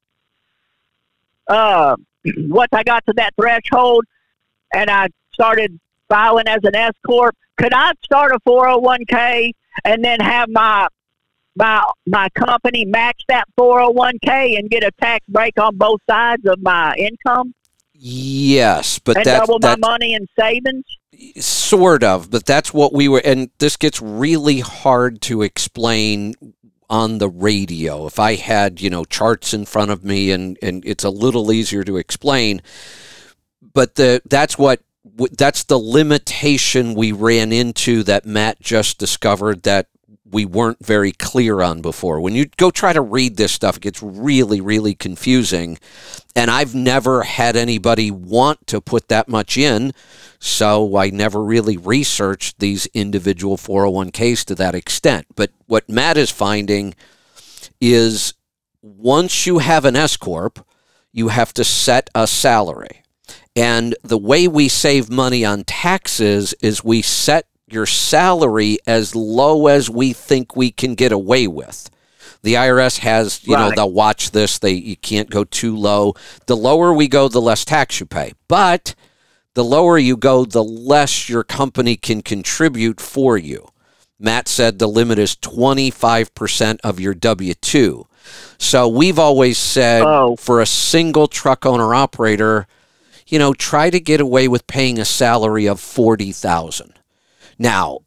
uh, [clears throat] once I got to that threshold, and I started filing as an S corp, could I start a four hundred one k and then have my my my company match that 401k and get a tax break on both sides of my income Yes, but and that's double my money in savings. sort of, but that's what we were and this gets really hard to explain on the radio. If I had, you know, charts in front of me and and it's a little easier to explain, but the that's what that's the limitation we ran into that Matt just discovered that we weren't very clear on before. When you go try to read this stuff, it gets really, really confusing. And I've never had anybody want to put that much in, so I never really researched these individual 401ks to that extent. But what Matt is finding is once you have an S Corp, you have to set a salary. And the way we save money on taxes is we set your salary as low as we think we can get away with. The IRS has, you know, they'll watch this. They you can't go too low. The lower we go, the less tax you pay. But the lower you go, the less your company can contribute for you. Matt said the limit is 25% of your W 2. So we've always said Oh. for a single truck owner operator, you know, try to get away with paying a salary of 40,000. Now,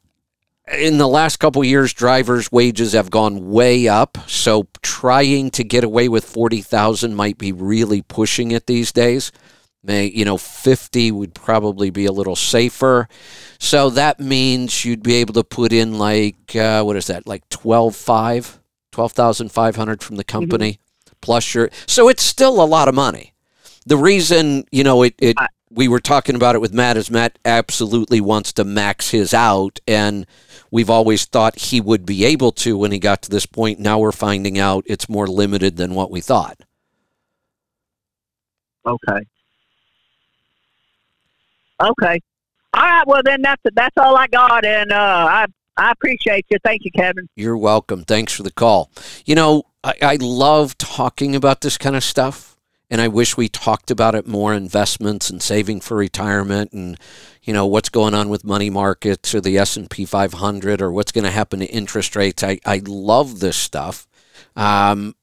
in the last couple years drivers wages have gone way up, so trying to get away with 40,000 might be really pushing it these days. May, you know, 50 would probably be a little safer. So that means you'd be able to put in like uh, what is that? Like 12.5, 12,500 from the company plus your So it's still a lot of money. The reason, you know, it, it we were talking about it with Matt is Matt absolutely wants to max his out and we've always thought he would be able to when he got to this point. Now we're finding out it's more limited than what we thought. Okay. Okay. All right. Well, then that's that's all I got, and uh, I I appreciate you. Thank you, Kevin. You're welcome. Thanks for the call. You know, I, I love talking about this kind of stuff, and I wish we talked about it more investments and saving for retirement and you know what's going on with money markets or the S&P 500 or what's going to happen to interest rates. I, I love this stuff. Um,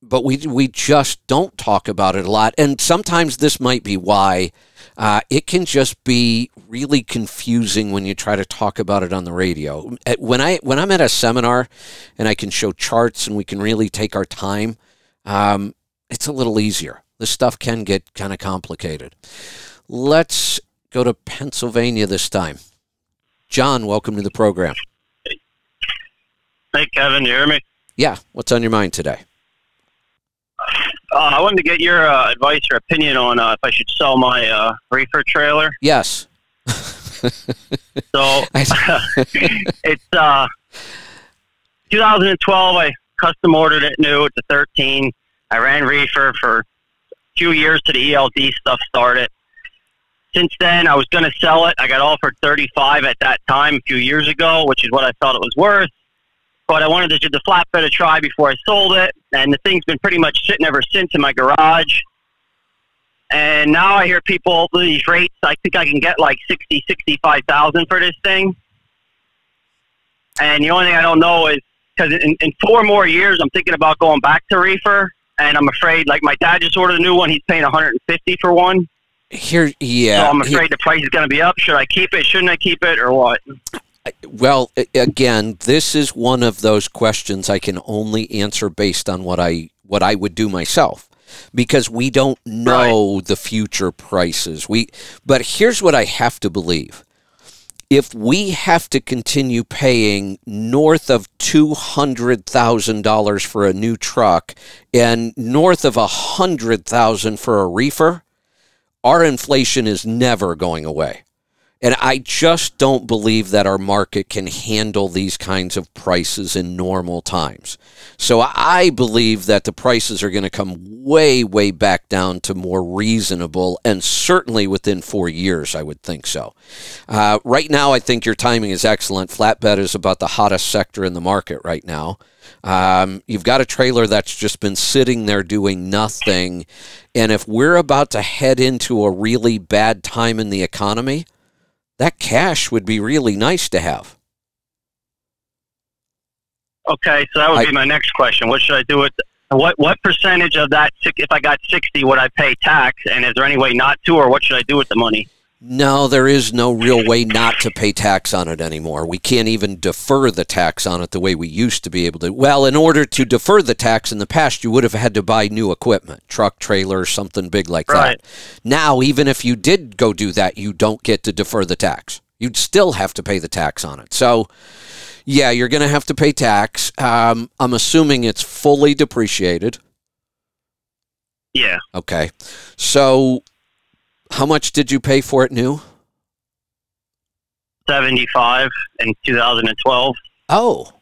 but we we just don't talk about it a lot and sometimes this might be why uh, it can just be really confusing when you try to talk about it on the radio. When I when I'm at a seminar and I can show charts and we can really take our time, um, it's a little easier. This stuff can get kind of complicated. Let's go to Pennsylvania this time. John, welcome to the program. Hey, Kevin, you hear me? Yeah, what's on your mind today? Uh, I wanted to get your uh, advice or opinion on uh, if I should sell my uh, reefer trailer. Yes. So [laughs] [laughs] it's uh, 2012. I custom ordered it new. It's a 13. I ran reefer for a few years to the ELD stuff started. Since then, I was going to sell it. I got offered 35 at that time a few years ago, which is what I thought it was worth. But I wanted to give the flatbed a try before I sold it, and the thing's been pretty much sitting ever since in my garage. And now I hear people these rates. I think I can get like sixty, sixty-five thousand for this thing. And the only thing I don't know is because in, in four more years, I'm thinking about going back to reefer, and I'm afraid. Like my dad just ordered a new one; he's paying 150 for one. Here, yeah. so I'm here- afraid the price is going to be up. Should I keep it? Shouldn't I keep it, or what? Well, again, this is one of those questions I can only answer based on what I what I would do myself because we don't know the future prices. We but here's what I have to believe. If we have to continue paying north of $200,000 for a new truck and north of 100,000 for a reefer, our inflation is never going away. And I just don't believe that our market can handle these kinds of prices in normal times. So I believe that the prices are going to come way, way back down to more reasonable, and certainly within four years, I would think so. Uh, right now, I think your timing is excellent. Flatbed is about the hottest sector in the market right now. Um, you've got a trailer that's just been sitting there doing nothing. And if we're about to head into a really bad time in the economy, that cash would be really nice to have. Okay, so that would I- be my next question. What should I do with what what percentage of that? If I got sixty, would I pay tax? And is there any way not to, or what should I do with the money? No, there is no real way not to pay tax on it anymore. We can't even defer the tax on it the way we used to be able to. Well, in order to defer the tax in the past, you would have had to buy new equipment, truck, trailer, something big like Right. that. Now, even if you did go do that, you don't get to defer the tax. You'd still have to pay the tax on it. So, yeah, you're going to have to pay tax. Um, I'm assuming it's fully depreciated. Yeah, Okay. So, how much did you pay for it new? seventy five in two thousand and twelve. Oh,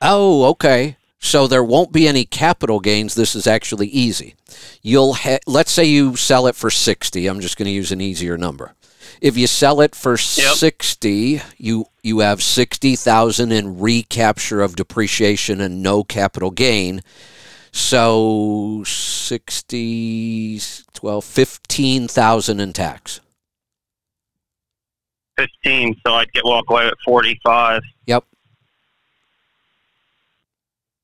oh, okay. So there won't be any capital gains. This is actually easy. You'll ha- let's say you sell it for sixty. I'm just going to use an easier number. If you sell it for sixty, you you have sixty thousand in recapture of depreciation and no capital gain. So 60, 12, 15,000 in tax. Fifteen, so I'd get walk away at forty five. Yep.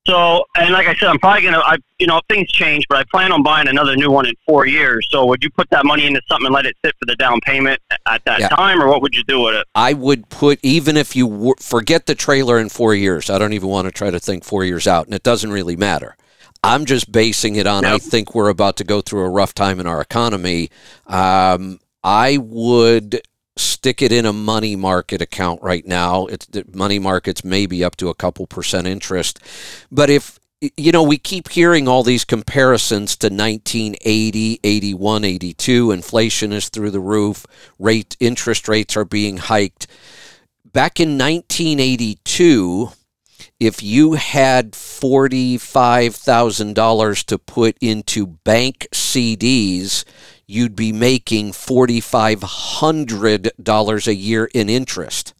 So, and like I said, I'm probably gonna, I, you know, things change, but I plan on buying another new one in four years. So, would you put that money into something and let it sit for the down payment at that Yeah. time, or what would you do with it? I would put even if you forget the trailer in four years. I don't even want to try to think four years out, and it doesn't really matter. I'm just basing it on. I think we're about to go through a rough time in our economy. Um, I would stick it in a money market account right now. It's the money markets maybe up to a couple percent interest, but if you know, we keep hearing all these comparisons to 1980, 81, 82. Inflation is through the roof. Rate interest rates are being hiked. Back in 1982, if you had $45,000 to put into bank CDs, you'd be making $4,500 a year in interest.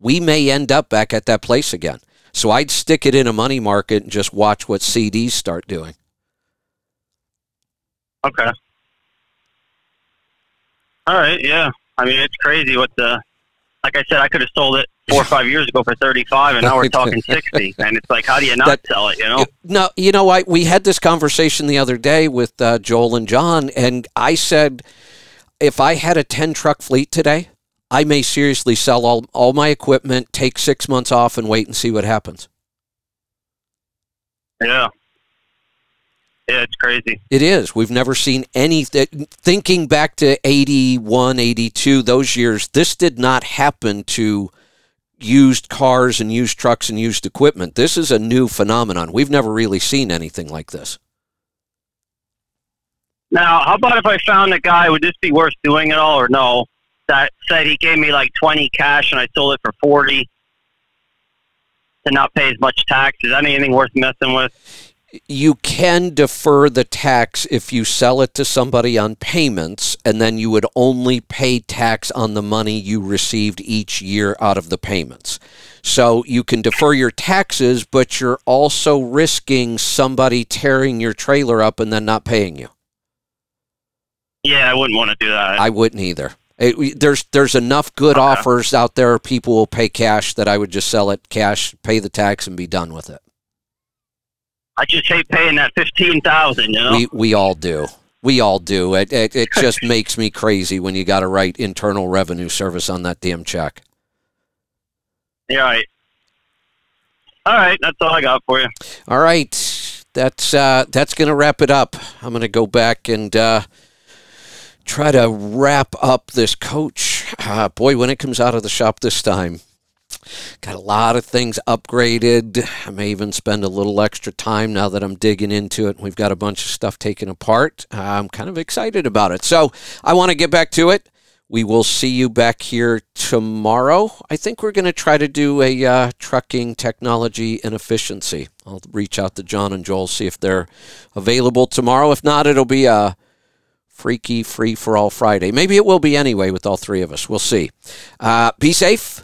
We may end up back at that place again. So I'd stick it in a money market and just watch what CDs start doing. Okay. All right. Yeah. I mean, it's crazy what the. Like I said, I could have sold it four or five years ago for thirty-five, and now we're talking [laughs] sixty. And it's like, how do you not That- sell it? You know? No, you know, I we had this conversation the other day with uh, Joel and John, and I said, if I had a ten truck fleet today, I may seriously sell all all my equipment, take six months off, and wait and see what happens. Yeah. Yeah, it's crazy. It is. We've never seen anything. Thinking back to 81, 82, those years, this did not happen to used cars and used trucks and used equipment. This is a new phenomenon. We've never really seen anything like this. Now, how about if I found a guy? Would this be worth doing at all, or no? That said he gave me like twenty cash, and I sold it for forty to not pay as much tax. Is that anything worth messing with? You can defer the tax if you sell it to somebody on payments, and then you would only pay tax on the money you received each year out of the payments. So you can defer your taxes, but you're also risking somebody tearing your trailer up and then not paying you. Yeah, I wouldn't want to do that. I wouldn't either. It- there's there's enough good Okay. offers out there. People will pay cash that I would just sell it cash, pay the tax, and be done with it. I just hate paying that fifteen thousand. You know? We we all do. We all do. It, it, it just [laughs] makes me crazy when you got to write Internal Revenue Service on that damn check. Yeah, right. All right, that's all I got for you. All right, that's uh, that's going to wrap it up. I'm going to go back and uh, try to wrap up this coach. Uh, boy, when it comes out of the shop this time, got a lot of things upgraded. I may even spend a little extra time now that I'm digging into it. We've got a bunch of stuff taken apart. I'm kind of excited about it. So I want to get back to it. We will see you back here tomorrow. I think we're going to try to do a uh, trucking technology and efficiency. I'll reach out to John and Joel, see if they're available tomorrow. If not, it'll be a freaky free for all Friday. Maybe it will be anyway with all three of us. We'll see. Uh, be safe,